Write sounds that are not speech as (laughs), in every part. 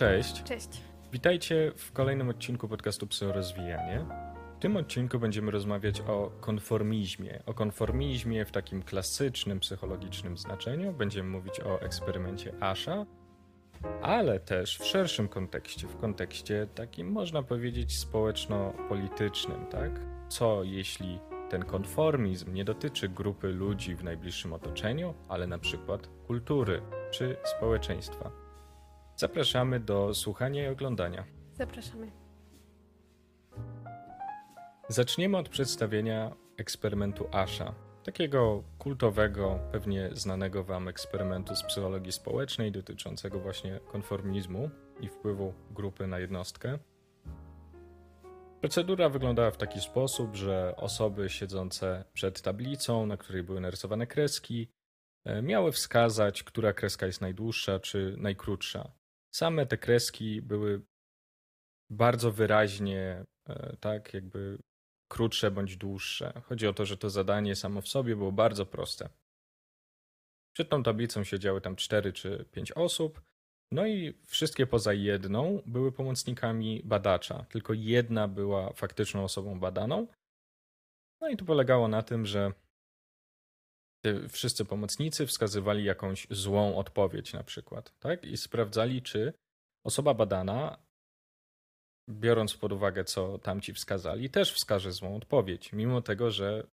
Cześć. Cześć. Witajcie w kolejnym odcinku podcastu Psychorozwijanie. W tym odcinku będziemy rozmawiać o konformizmie. O konformizmie w takim klasycznym psychologicznym znaczeniu. Będziemy mówić o eksperymencie Asha, ale też w szerszym kontekście, w kontekście takim można powiedzieć społeczno-politycznym, tak? Co jeśli ten konformizm nie dotyczy grupy ludzi w najbliższym otoczeniu, ale na przykład kultury czy społeczeństwa? Zapraszamy do słuchania i oglądania. Zapraszamy. Zaczniemy od przedstawienia eksperymentu Asha, takiego kultowego, pewnie znanego Wam eksperymentu z psychologii społecznej dotyczącego właśnie konformizmu i wpływu grupy na jednostkę. Procedura wyglądała w taki sposób, że osoby siedzące przed tablicą, na której były narysowane kreski, e, miały wskazać, która kreska jest najdłuższa czy najkrótsza. Same te kreski były bardzo wyraźnie, e, tak, jakby krótsze bądź dłuższe. Chodzi o to, że to zadanie samo w sobie było bardzo proste. Przed tą tablicą siedziały tam cztery czy pięć osób, no i wszystkie poza jedną były pomocnikami badacza. Tylko jedna była faktyczną osobą badaną. No i to polegało na tym, że wszyscy pomocnicy wskazywali jakąś złą odpowiedź na przykład, tak? I sprawdzali, czy osoba badana, biorąc pod uwagę, co tamci wskazali, też wskaże złą odpowiedź, mimo tego, że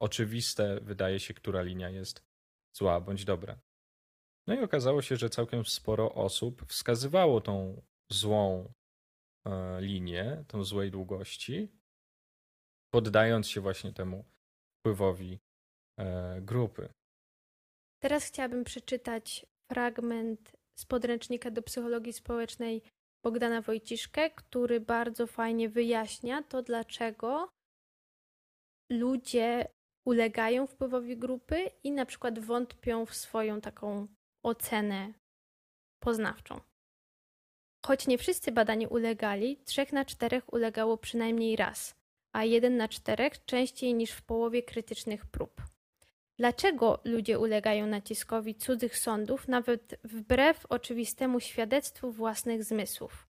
oczywiste wydaje się, która linia jest zła bądź dobra. No i okazało się, że całkiem sporo osób wskazywało tą złą e, linię, tą złej długości, poddając się właśnie temu wpływowi grupy. Teraz chciałabym przeczytać fragment z podręcznika do psychologii społecznej Bogdana Wojciszkę, który bardzo fajnie wyjaśnia to, dlaczego ludzie ulegają wpływowi grupy i na przykład wątpią w swoją taką ocenę poznawczą. Choć nie wszyscy badani ulegali, trzech na czterech ulegało przynajmniej raz, a jeden na czterech częściej niż w połowie krytycznych prób. Dlaczego ludzie ulegają naciskowi cudzych sądów, nawet wbrew oczywistemu świadectwu własnych zmysłów?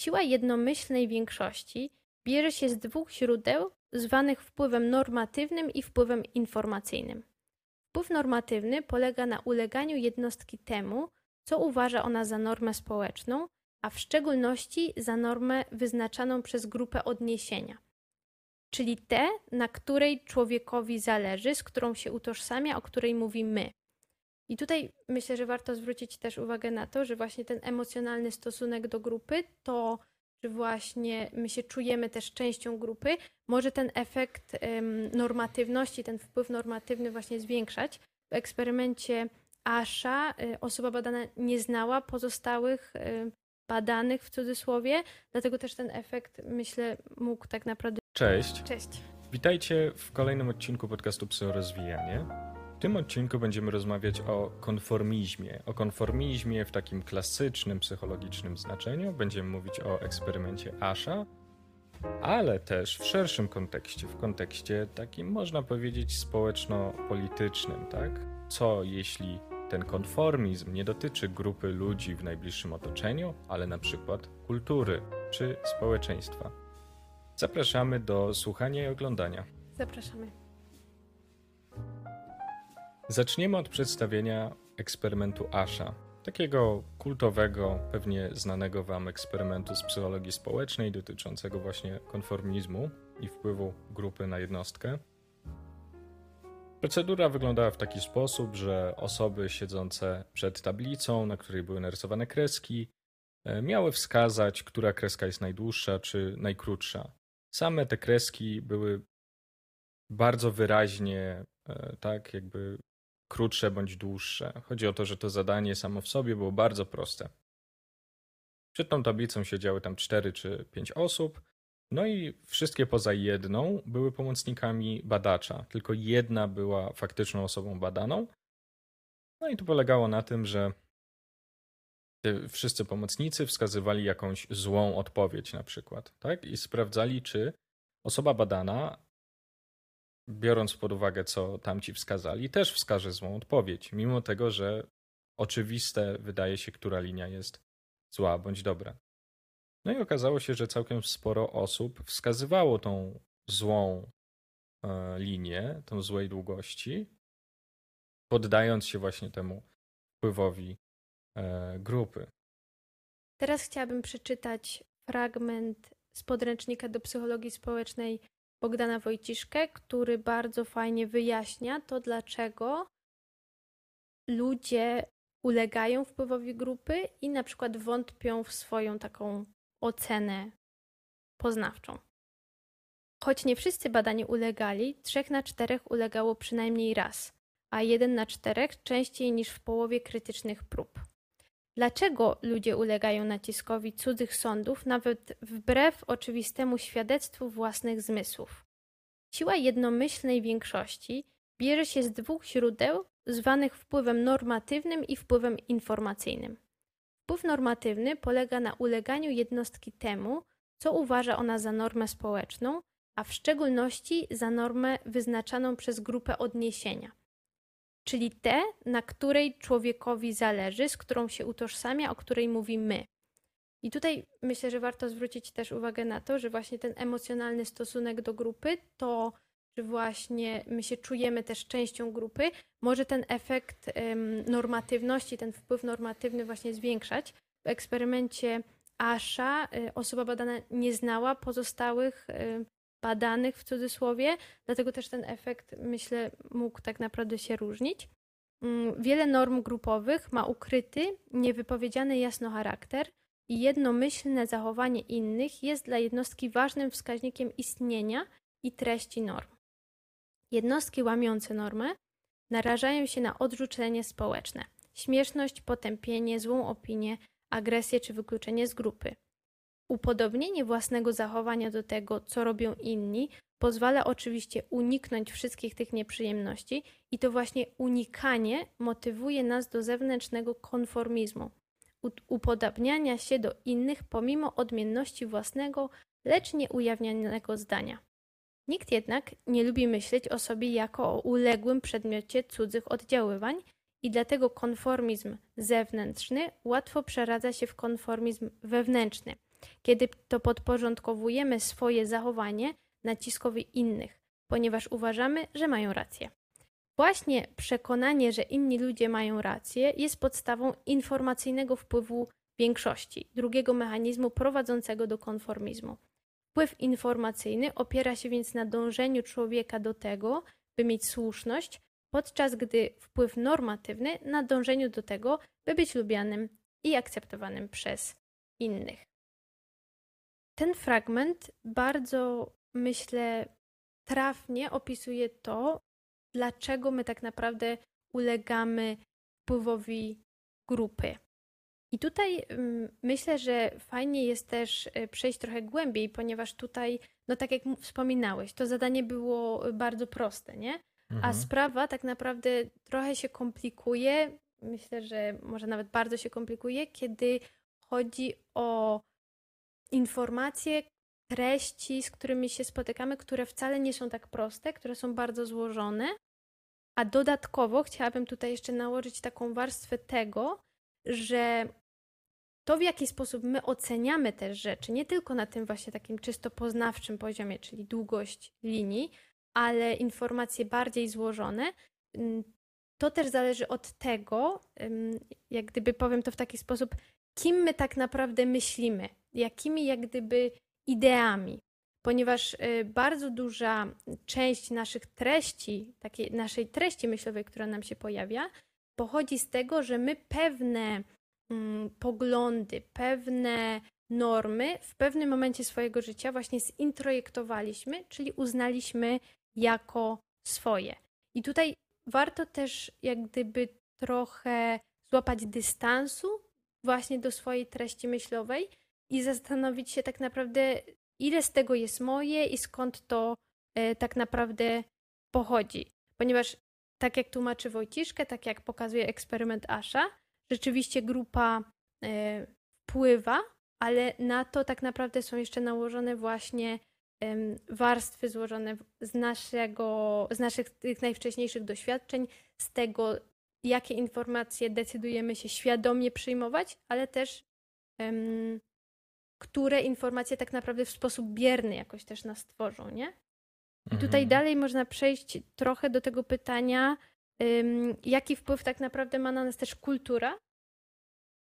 Siła jednomyślnej większości bierze się z dwóch źródeł, zwanych wpływem normatywnym i wpływem informacyjnym. Wpływ normatywny polega na uleganiu jednostki temu, co uważa ona za normę społeczną, a w szczególności za normę wyznaczaną przez grupę odniesienia, czyli tę, na której człowiekowi zależy, z którą się utożsamia, o której mówi my. I tutaj myślę, że warto zwrócić też uwagę na to, że właśnie ten emocjonalny stosunek do grupy, to, że właśnie my się czujemy też częścią grupy, może ten efekt normatywności, ten wpływ normatywny właśnie zwiększać. W eksperymencie Asha y, osoba badana nie znała pozostałych y, badanych w cudzysłowie, dlatego też ten efekt, myślę, mógł tak naprawdę Cześć. Cześć. Witajcie w kolejnym odcinku podcastu Psychorozwijanie. W tym odcinku będziemy rozmawiać o konformizmie. O konformizmie w takim klasycznym psychologicznym znaczeniu. Będziemy mówić o eksperymencie Asha, ale też w szerszym kontekście, w kontekście takim można powiedzieć społeczno-politycznym, tak? Co jeśli ten konformizm nie dotyczy grupy ludzi w najbliższym otoczeniu, ale na przykład kultury czy społeczeństwa? Zapraszamy do słuchania i oglądania. Zapraszamy. Zaczniemy od przedstawienia eksperymentu Asha, takiego kultowego, pewnie znanego Wam eksperymentu z psychologii społecznej dotyczącego właśnie konformizmu i wpływu grupy na jednostkę. Procedura wyglądała w taki sposób, że osoby siedzące przed tablicą, na której były narysowane kreski, e, miały wskazać, która kreska jest najdłuższa czy najkrótsza. Same te kreski były bardzo wyraźnie, e, tak, jakby krótsze bądź dłuższe. Chodzi o to, że to zadanie samo w sobie było bardzo proste. Przed tą tablicą siedziały tam cztery czy pięć osób, no i wszystkie poza jedną były pomocnikami badacza. Tylko jedna była faktyczną osobą badaną. No i to polegało na tym, że wszyscy pomocnicy wskazywali jakąś złą odpowiedź na przykład, tak? I sprawdzali, czy osoba badana, biorąc pod uwagę, co tamci wskazali, też wskaże złą odpowiedź, mimo tego, że oczywiste wydaje się, która linia jest zła bądź dobra. No i okazało się, że całkiem sporo osób wskazywało tą złą e, linię, tą złej długości, poddając się właśnie temu wpływowi grupy. Teraz chciałabym przeczytać fragment z podręcznika do psychologii społecznej Bogdana Wojciszkę, który bardzo fajnie wyjaśnia to, dlaczego ludzie ulegają wpływowi grupy i na przykład wątpią w swoją taką ocenę poznawczą. Choć nie wszyscy badani ulegali, trzech na czterech ulegało przynajmniej raz, a jeden na czterech częściej niż w połowie krytycznych prób. Dlaczego ludzie ulegają naciskowi cudzych sądów, nawet wbrew oczywistemu świadectwu własnych zmysłów? Siła jednomyślnej większości bierze się z dwóch źródeł, zwanych wpływem normatywnym i wpływem informacyjnym. Wpływ normatywny polega na uleganiu jednostki temu, co uważa ona za normę społeczną, a w szczególności za normę wyznaczaną przez grupę odniesienia, czyli tę, na której człowiekowi zależy, z którą się utożsamia, o której mówi my. I tutaj myślę, że warto zwrócić też uwagę na to, że właśnie ten emocjonalny stosunek do grupy, to, że właśnie my się czujemy też częścią grupy, może ten efekt normatywności, ten wpływ normatywny właśnie zwiększać. W eksperymencie Asha y, osoba badana nie znała pozostałych y, badanych w cudzysłowie, dlatego też ten efekt, myślę, mógł tak naprawdę się różnić. Mm, wiele norm grupowych ma ukryty, niewypowiedziany jasno charakter i jednomyślne zachowanie innych jest dla jednostki ważnym wskaźnikiem istnienia i treści norm. Jednostki łamiące normę narażają się na odrzucenie społeczne, śmieszność, potępienie, złą opinię, agresję czy wykluczenie z grupy. Upodobnienie własnego zachowania do tego, co robią inni, pozwala oczywiście uniknąć wszystkich tych nieprzyjemności, i to właśnie unikanie motywuje nas do zewnętrznego konformizmu, upodabniania się do innych pomimo odmienności własnego, lecz nieujawnianego zdania. Nikt jednak nie lubi myśleć o sobie jako o uległym przedmiocie cudzych oddziaływań i dlatego konformizm zewnętrzny łatwo przeradza się w konformizm wewnętrzny, kiedy to podporządkowujemy swoje zachowanie naciskowi innych, ponieważ uważamy, że mają rację. Właśnie przekonanie, że inni ludzie mają rację, jest podstawą informacyjnego wpływu większości, drugiego mechanizmu prowadzącego do konformizmu. Wpływ informacyjny opiera się więc na dążeniu człowieka do tego, by mieć słuszność, podczas gdy wpływ normatywny na dążeniu do tego, by być lubianym i akceptowanym przez innych. Ten fragment bardzo, myślę, trafnie opisuje to, dlaczego my tak naprawdę ulegamy wpływowi grupy. I tutaj mm, myślę, że fajnie jest też e, przejść trochę głębiej, ponieważ tutaj, no tak jak wspominałeś, to zadanie było bardzo proste, nie? Mhm. A sprawa tak naprawdę trochę się komplikuje. Myślę, że może nawet bardzo się komplikuje, kiedy chodzi o informacje, treści, z którymi się spotykamy, które wcale nie są tak proste, które są bardzo złożone. A dodatkowo chciałabym tutaj jeszcze nałożyć taką warstwę tego, że to, w jaki sposób my oceniamy te rzeczy, nie tylko na tym właśnie takim czysto poznawczym poziomie, czyli długość linii, ale informacje bardziej złożone, mm, to też zależy od tego, jak gdyby powiem to w taki sposób, kim my tak naprawdę myślimy, jakimi jak gdyby ideami. Ponieważ y, bardzo duża część naszych treści, takiej naszej treści myślowej, która nam się pojawia, pochodzi z tego, że my pewne mm, poglądy, pewne normy w pewnym momencie swojego życia właśnie zintrojektowaliśmy, czyli uznaliśmy jako swoje. I tutaj warto też jak gdyby trochę złapać dystansu właśnie do swojej treści myślowej i zastanowić się tak naprawdę, ile z tego jest moje i skąd to e, tak naprawdę pochodzi. Ponieważ tak jak tłumaczy Wojciszkę, tak jak pokazuje eksperyment Asha, rzeczywiście grupa e, wpływa, ale na to tak naprawdę są jeszcze nałożone właśnie warstwy złożone z, naszego, z naszych tych najwcześniejszych doświadczeń, z tego, jakie informacje decydujemy się świadomie przyjmować, ale też em, które informacje tak naprawdę w sposób bierny jakoś też nas tworzą, nie? I tutaj Mhm. dalej można przejść trochę do tego pytania, jaki wpływ tak naprawdę ma na nas też kultura,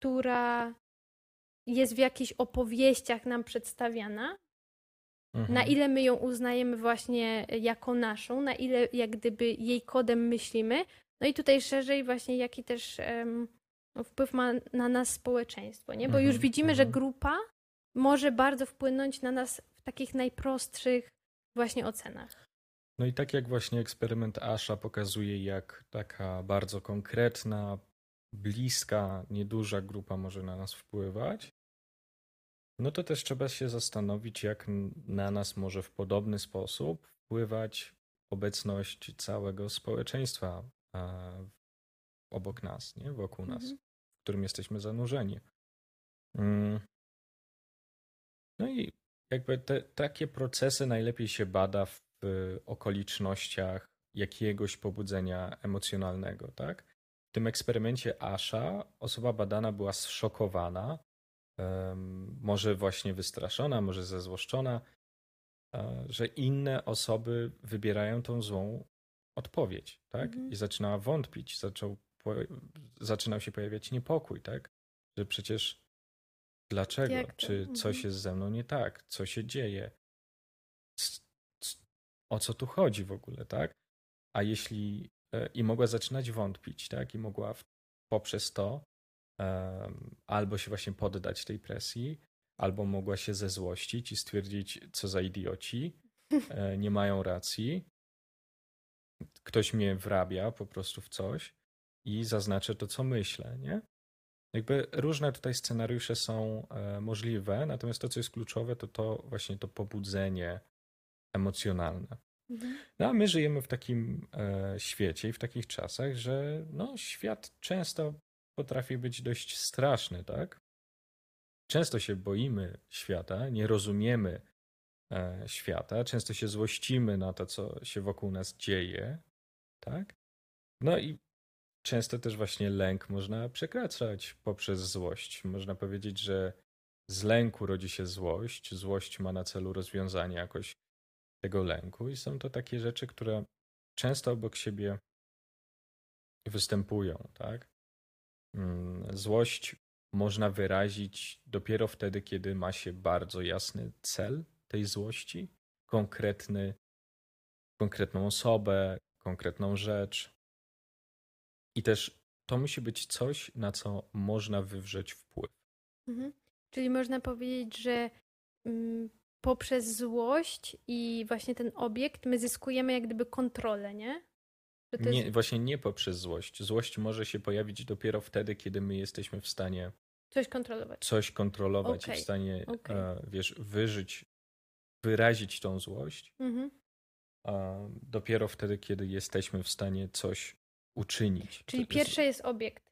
która jest w jakichś opowieściach nam przedstawiana, na Mhm. ile my ją uznajemy właśnie jako naszą, na ile jak gdyby jej kodem myślimy. No i tutaj szerzej właśnie jaki też em, wpływ ma na nas społeczeństwo, nie? Bo już Mhm, widzimy, że mhm. grupa może bardzo wpłynąć na nas w takich najprostszych właśnie ocenach. No i tak jak właśnie eksperyment Asha pokazuje, jak taka bardzo konkretna, bliska, nieduża grupa może na nas wpływać, no to też trzeba się zastanowić, jak na nas może w podobny sposób wpływać obecność całego społeczeństwa e, obok nas, nie? wokół nas, Mhm. w którym jesteśmy zanurzeni. No i jakby te, takie procesy najlepiej się bada w y, okolicznościach jakiegoś pobudzenia emocjonalnego, tak? W tym eksperymencie Asha osoba badana była zszokowana, może właśnie wystraszona, może zezłoszczona, że inne osoby wybierają tą złą odpowiedź, tak? Mhm. I zaczynała wątpić, zaczął, zaczynał się pojawiać niepokój, tak? Że przecież dlaczego? Jak to? Czy coś Mhm. jest ze mną nie tak? Co się dzieje? C- O co tu chodzi w ogóle, tak? A jeśli e, i mogła zaczynać wątpić, tak? I mogła poprzez to em, albo się właśnie poddać tej presji, albo mogła się zezłościć i stwierdzić, co za idioci, (laughs) e, nie mają racji. Ktoś mnie wrabia po prostu w coś i zaznaczę to, co myślę, nie? Jakby różne tutaj scenariusze są e, możliwe, natomiast to, co jest kluczowe, to to właśnie to pobudzenie emocjonalne. Mhm. No a my żyjemy w takim e, świecie i w takich czasach, że no, świat często potrafi być dość straszny, tak? Często się boimy świata, nie rozumiemy e, świata, często się złościmy na to, co się wokół nas dzieje, tak? No i często też właśnie lęk można przekraczać poprzez złość. Można powiedzieć, że z lęku rodzi się złość, złość ma na celu rozwiązanie jakoś tego lęku i są to takie rzeczy, które często obok siebie występują, tak? Mm, Złość można wyrazić dopiero wtedy, kiedy ma się bardzo jasny cel tej złości, konkretny, konkretną osobę, konkretną rzecz. I też to musi być coś, na co można wywrzeć wpływ. Mhm. Czyli można powiedzieć, że mm, poprzez złość i właśnie ten obiekt my zyskujemy jak gdyby kontrolę, nie? Nie, jest właśnie nie poprzez złość. Złość może się pojawić dopiero wtedy, kiedy my jesteśmy w stanie coś kontrolować. coś kontrolować i Okej, w stanie, e, wiesz, wyżyć, wyrazić tą złość. Mhm. A dopiero wtedy, kiedy jesteśmy w stanie coś uczynić. Czyli To jest- pierwsze jest obiekt.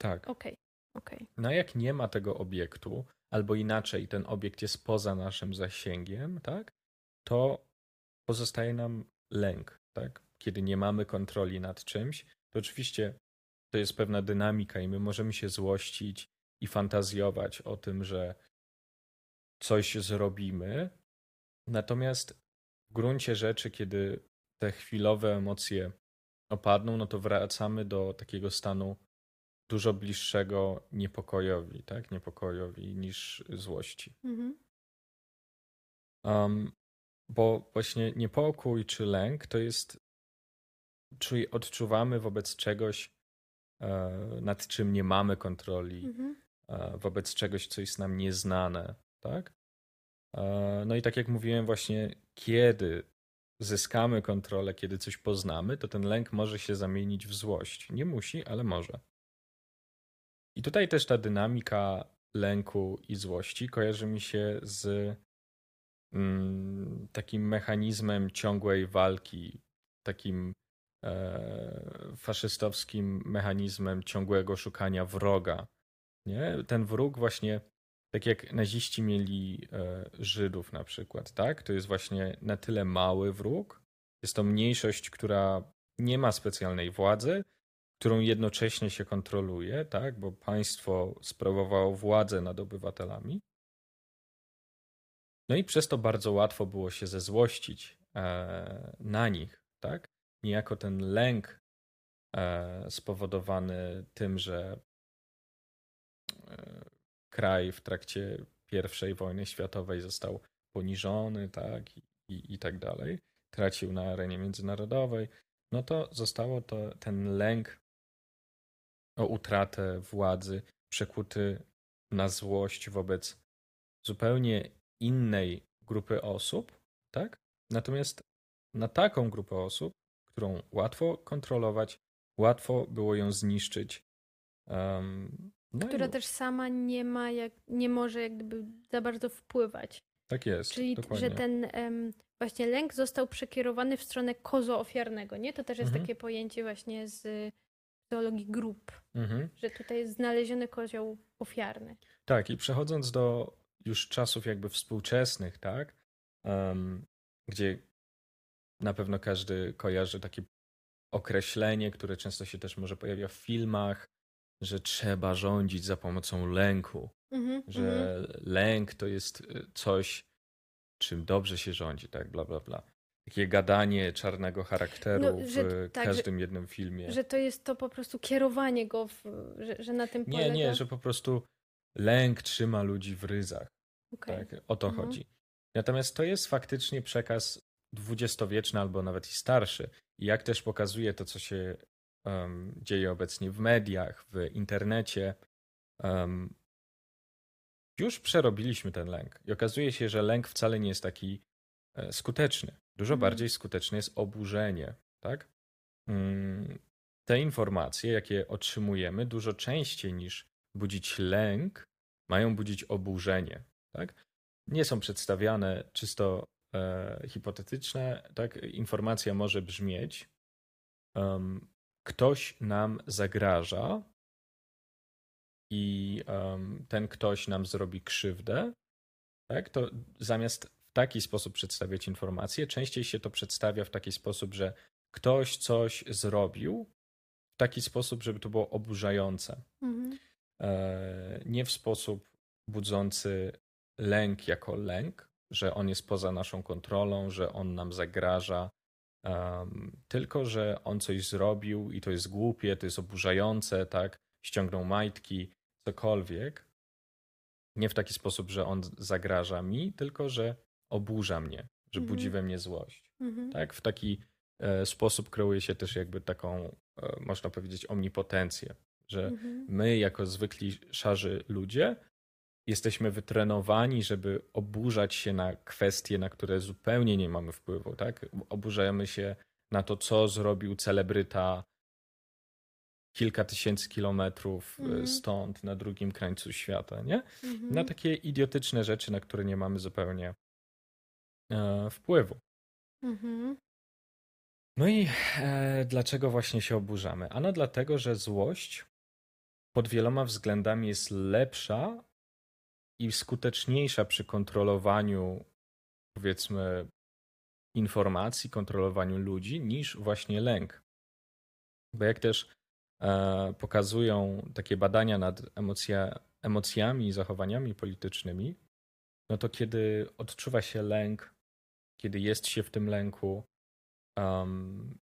Tak. Okej, okej. No a jak nie ma tego obiektu, albo inaczej, ten obiekt jest poza naszym zasięgiem, tak? To pozostaje nam lęk, tak? Kiedy nie mamy kontroli nad czymś, to oczywiście to jest pewna dynamika i my możemy się złościć i fantazjować o tym, że coś zrobimy. Natomiast w gruncie rzeczy, kiedy te chwilowe emocje opadną, no to wracamy do takiego stanu dużo bliższego niepokojowi, tak? Niepokojowi niż złości. Mhm. Um, bo właśnie niepokój czy lęk to jest, czyli odczuwamy wobec czegoś, e, nad czym nie mamy kontroli, Mhm. e, wobec czegoś, co jest nam nieznane, tak? E, no i tak jak mówiłem właśnie, kiedy zyskamy kontrolę, kiedy coś poznamy, to ten lęk może się zamienić w złość. Nie musi, ale może. I tutaj też ta dynamika lęku i złości kojarzy mi się z mm, takim mechanizmem ciągłej walki, takim e, faszystowskim mechanizmem ciągłego szukania wroga. Nie? Ten wróg właśnie, tak jak naziści mieli e, Żydów na przykład, tak? To jest właśnie na tyle mały wróg. Jest to mniejszość, która nie ma specjalnej władzy, którą jednocześnie się kontroluje, tak? Bo państwo sprawowało władzę nad obywatelami. No i przez to bardzo łatwo było się zezłościć e, na nich, tak? Niejako ten lęk e, spowodowany tym, że kraj w trakcie I wojny światowej został poniżony, tak? I, i, i tak dalej, tracił na arenie międzynarodowej, no to zostało to ten lęk o utratę władzy przekuty na złość wobec zupełnie innej grupy osób, tak? Natomiast na taką grupę osób, którą łatwo kontrolować, łatwo było ją zniszczyć. Um, no która i... też sama nie ma, jak, nie może jak gdyby za bardzo wpływać. Tak jest. Czyli, dokładnie. że ten um, właśnie lęk został przekierowany w stronę kozo ofiarnego, nie? To też jest mhm. takie pojęcie właśnie z teologii grup, mhm. że tutaj jest znaleziony kozioł ofiarny. Tak, i przechodząc do już czasów jakby współczesnych, tak, um, gdzie na pewno każdy kojarzy takie określenie, które często się też może pojawia w filmach, że trzeba rządzić za pomocą lęku, mhm, że mhm. lęk to jest y, coś, czym dobrze się rządzi, tak, bla, bla, bla takie gadanie czarnego charakteru no, że, w tak, każdym że, jednym filmie. Że to jest to po prostu kierowanie go, w, że, że na tym polega. Nie, nie, że po prostu lęk trzyma ludzi w ryzach. Okay. Tak, o to mhm. chodzi. Natomiast to jest faktycznie przekaz dwudziestowieczny albo nawet i starszy. I jak też pokazuje to, co się um, dzieje obecnie w mediach, w internecie, um, już przerobiliśmy ten lęk. I okazuje się, że lęk wcale nie jest taki e, skuteczny. Dużo mhm. bardziej skuteczne jest oburzenie, tak? Mm, te informacje, jakie otrzymujemy, dużo częściej niż budzić lęk, mają budzić oburzenie, tak? Nie są przedstawiane czysto e, hipotetyczne, tak? Informacja może brzmieć, um, ktoś nam zagraża i um, ten ktoś nam zrobi krzywdę, tak? To zamiast w taki sposób przedstawiać informacje. Częściej się to przedstawia w taki sposób, że ktoś coś zrobił w taki sposób, żeby to było oburzające. Mhm. E, nie w sposób budzący lęk jako lęk, że on jest poza naszą kontrolą, że on nam zagraża, um, tylko że on coś zrobił i to jest głupie, to jest oburzające, tak? Ściągnął majtki, cokolwiek. Nie w taki sposób, że on zagraża mi, tylko że oburza mnie, że mhm. budzi we mnie złość. Mhm. Tak? W taki e, sposób kreuje się też jakby taką, e, można powiedzieć, omnipotencję, że mhm. my jako zwykli szarzy ludzie jesteśmy wytrenowani, żeby oburzać się na kwestie, na które zupełnie nie mamy wpływu. Tak? Oburzamy się na to, co zrobił celebryta kilka tysięcy kilometrów mm. stąd, na drugim krańcu świata, nie? -hmm. Na takie idiotyczne rzeczy, na które nie mamy zupełnie E, wpływu. Mhm. No i e, dlaczego właśnie się oburzamy? Ano dlatego, że złość pod wieloma względami jest lepsza i skuteczniejsza przy kontrolowaniu, powiedzmy, informacji, kontrolowaniu ludzi, niż właśnie lęk. Bo jak też e, pokazują takie badania nad emocja, emocjami i zachowaniami politycznymi, no to kiedy odczuwa się lęk kiedy jest się w tym lęku um,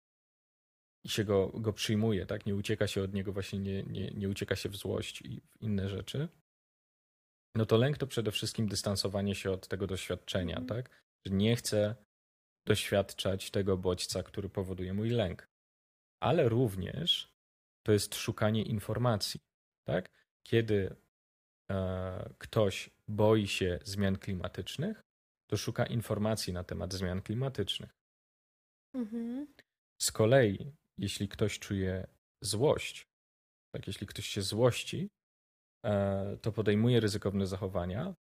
i się go, go przyjmuje, tak? Nie ucieka się od niego, właśnie nie, nie, nie ucieka się w złość i w inne rzeczy. No to lęk to przede wszystkim dystansowanie się od tego doświadczenia, mm. tak? Że nie chcę doświadczać tego bodźca, który powoduje mój lęk. Ale również to jest szukanie informacji, tak? Kiedy e, ktoś boi się zmian klimatycznych, to szuka informacji na temat zmian klimatycznych. Mhm. Z kolei, jeśli ktoś czuje złość, tak, jeśli ktoś się złości, to podejmuje ryzykowne zachowania,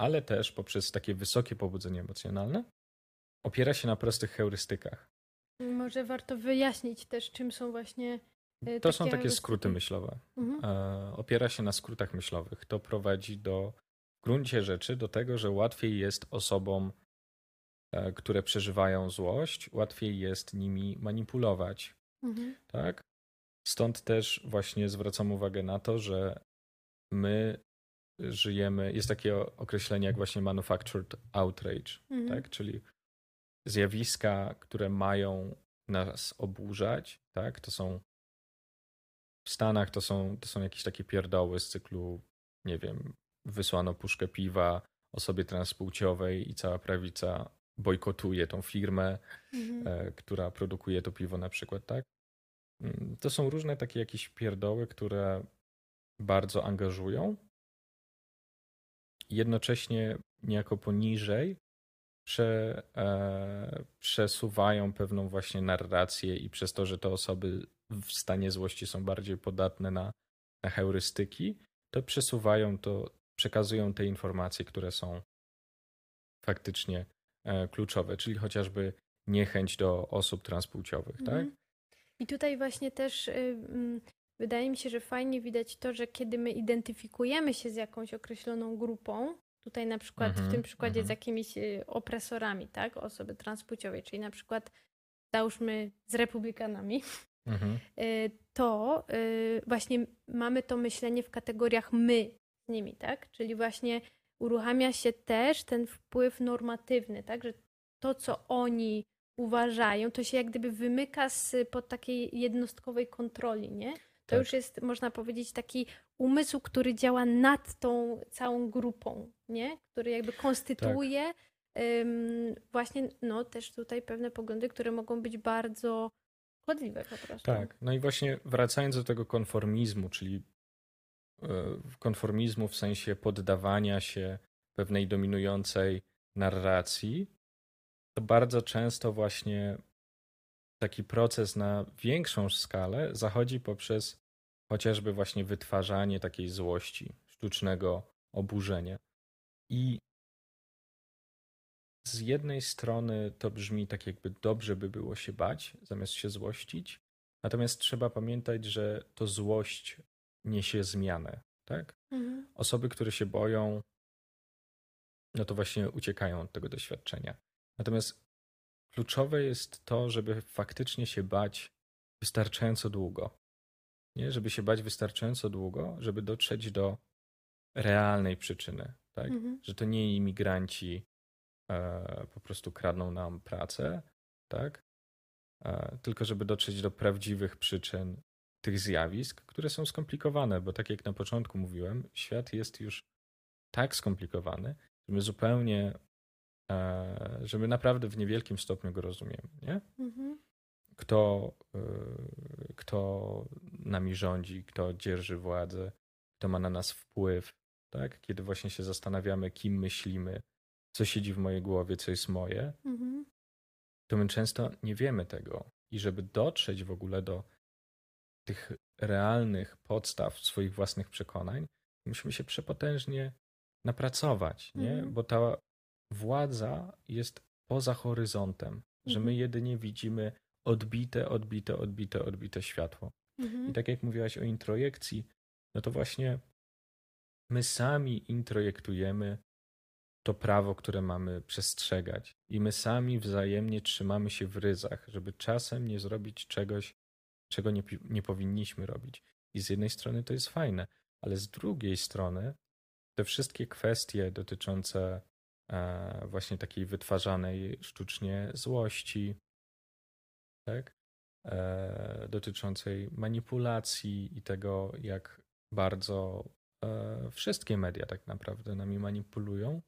ale też poprzez takie wysokie pobudzenie emocjonalne opiera się na prostych heurystykach. Może warto wyjaśnić też, czym są właśnie. E, to są takie skróty myślowe. Mhm. E, opiera się na skrótach myślowych. To prowadzi do gruncie rzeczy do tego, że łatwiej jest osobom, e, które przeżywają złość, łatwiej jest nimi manipulować. Mhm. Tak? Stąd też właśnie zwracam uwagę na to, że my żyjemy, jest takie określenie jak właśnie manufactured outrage, mhm. tak? Czyli zjawiska, które mają nas oburzać, tak? To są w Stanach to są, to są jakieś takie pierdoły z cyklu, nie wiem, wysłano puszkę piwa osobie transpłciowej i cała prawica bojkotuje tą firmę, mhm. e, która produkuje to piwo na przykład, tak? Mm, to są różne takie jakieś pierdoły, które bardzo angażują. Jednocześnie niejako poniżej prze, e, przesuwają pewną właśnie narrację i przez to, że te osoby w stanie złości są bardziej podatne na, na heurystyki, to przesuwają to, przekazują te informacje, które są faktycznie e, kluczowe, czyli chociażby niechęć do osób transpłciowych, tak? mhm. I tutaj właśnie też y, mm, wydaje mi się, że fajnie widać to, że kiedy my identyfikujemy się z jakąś określoną grupą, tutaj na przykład w tym mhm, przykładzie z mhm. jakimiś y, opresorami, tak, osoby transpłciowej, czyli na przykład załóżmy z republikanami, mhm. Y, to właśnie mamy to myślenie w kategoriach my z nimi, tak? Czyli właśnie uruchamia się też ten wpływ normatywny, tak? Że to, co oni uważają, to się jak gdyby wymyka z pod takiej jednostkowej kontroli, nie? To tak. już jest, można powiedzieć, taki umysł, który działa nad tą całą grupą, nie? Który jakby konstytuuje tak. właśnie, no też tutaj pewne poglądy, które mogą być bardzo szkodliwe po prostu. Tak, no i właśnie wracając do tego konformizmu, czyli e, konformizmu w sensie poddawania się pewnej dominującej narracji, to bardzo często właśnie taki proces na większą skalę zachodzi poprzez chociażby właśnie wytwarzanie takiej złości, sztucznego oburzenia. I z jednej strony to brzmi tak, jakby dobrze by było się bać, zamiast się złościć, natomiast trzeba pamiętać, że to złość niesie zmianę. Tak? Mhm. Osoby, które się boją, no to właśnie uciekają od tego doświadczenia. Natomiast kluczowe jest to, żeby faktycznie się bać wystarczająco długo. Nie? Żeby się bać wystarczająco długo, żeby dotrzeć do realnej przyczyny. Tak? Mhm. Że to nie imigranci e, po prostu kradną nam pracę, tak? E, tylko żeby dotrzeć do prawdziwych przyczyn tych zjawisk, które są skomplikowane, bo tak jak na początku mówiłem, świat jest już tak skomplikowany, że my zupełnie że my naprawdę w niewielkim stopniu go rozumiemy, nie? Mhm. Kto, e, kto nami rządzi, kto dzierży władzę, kto ma na nas wpływ, tak? Kiedy właśnie się zastanawiamy, kim myślimy, co siedzi w mojej głowie, co jest moje, mhm. to my często nie wiemy tego. I żeby dotrzeć w ogóle do tych realnych podstaw swoich własnych przekonań, musimy się przepotężnie napracować, nie? Mhm. Bo ta władza jest poza horyzontem, że my mhm. jedynie widzimy odbite, odbite, odbite, odbite światło. Mhm. I tak jak mówiłaś o introjekcji, no to właśnie my sami introjektujemy to prawo, które mamy przestrzegać. I my sami wzajemnie trzymamy się w ryzach, żeby czasem nie zrobić czegoś, czego nie, nie powinniśmy robić. I z jednej strony to jest fajne, ale z drugiej strony te wszystkie kwestie dotyczące właśnie takiej wytwarzanej sztucznie złości, tak? E, dotyczącej manipulacji i tego, jak bardzo e, wszystkie media tak naprawdę nami manipulują,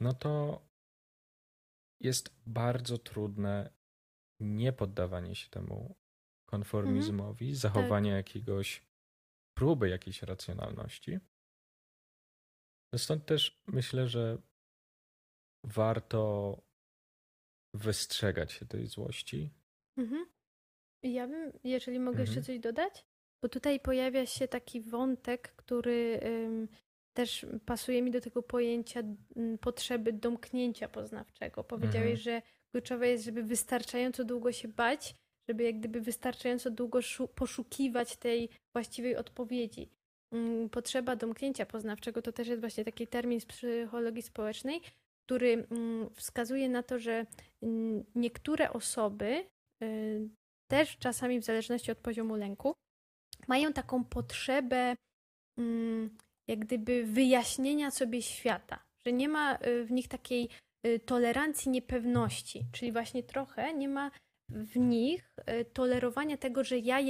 no to jest bardzo trudne nie poddawanie się temu konformizmowi, mhm. zachowanie tak. jakiegoś próby jakiejś racjonalności. Stąd też myślę, że warto wystrzegać się tej złości. Mhm. Ja bym, jeżeli mogę mhm. jeszcze coś dodać, bo tutaj pojawia się taki wątek, który ym, też pasuje mi do tego pojęcia ym, potrzeby domknięcia poznawczego. Powiedziałeś, mhm. że kluczowe jest, żeby wystarczająco długo się bać, żeby jak gdyby wystarczająco długo poszukiwać tej właściwej odpowiedzi. Mm, potrzeba domknięcia poznawczego to też jest właśnie taki termin z psychologii społecznej, który mm, wskazuje na to, że niektóre osoby y, też czasami w zależności od poziomu lęku, mają taką potrzebę mm, jak gdyby wyjaśnienia sobie świata, że nie ma y, w nich takiej y, tolerancji niepewności, czyli właśnie trochę nie ma w nich tolerowania tego, że ja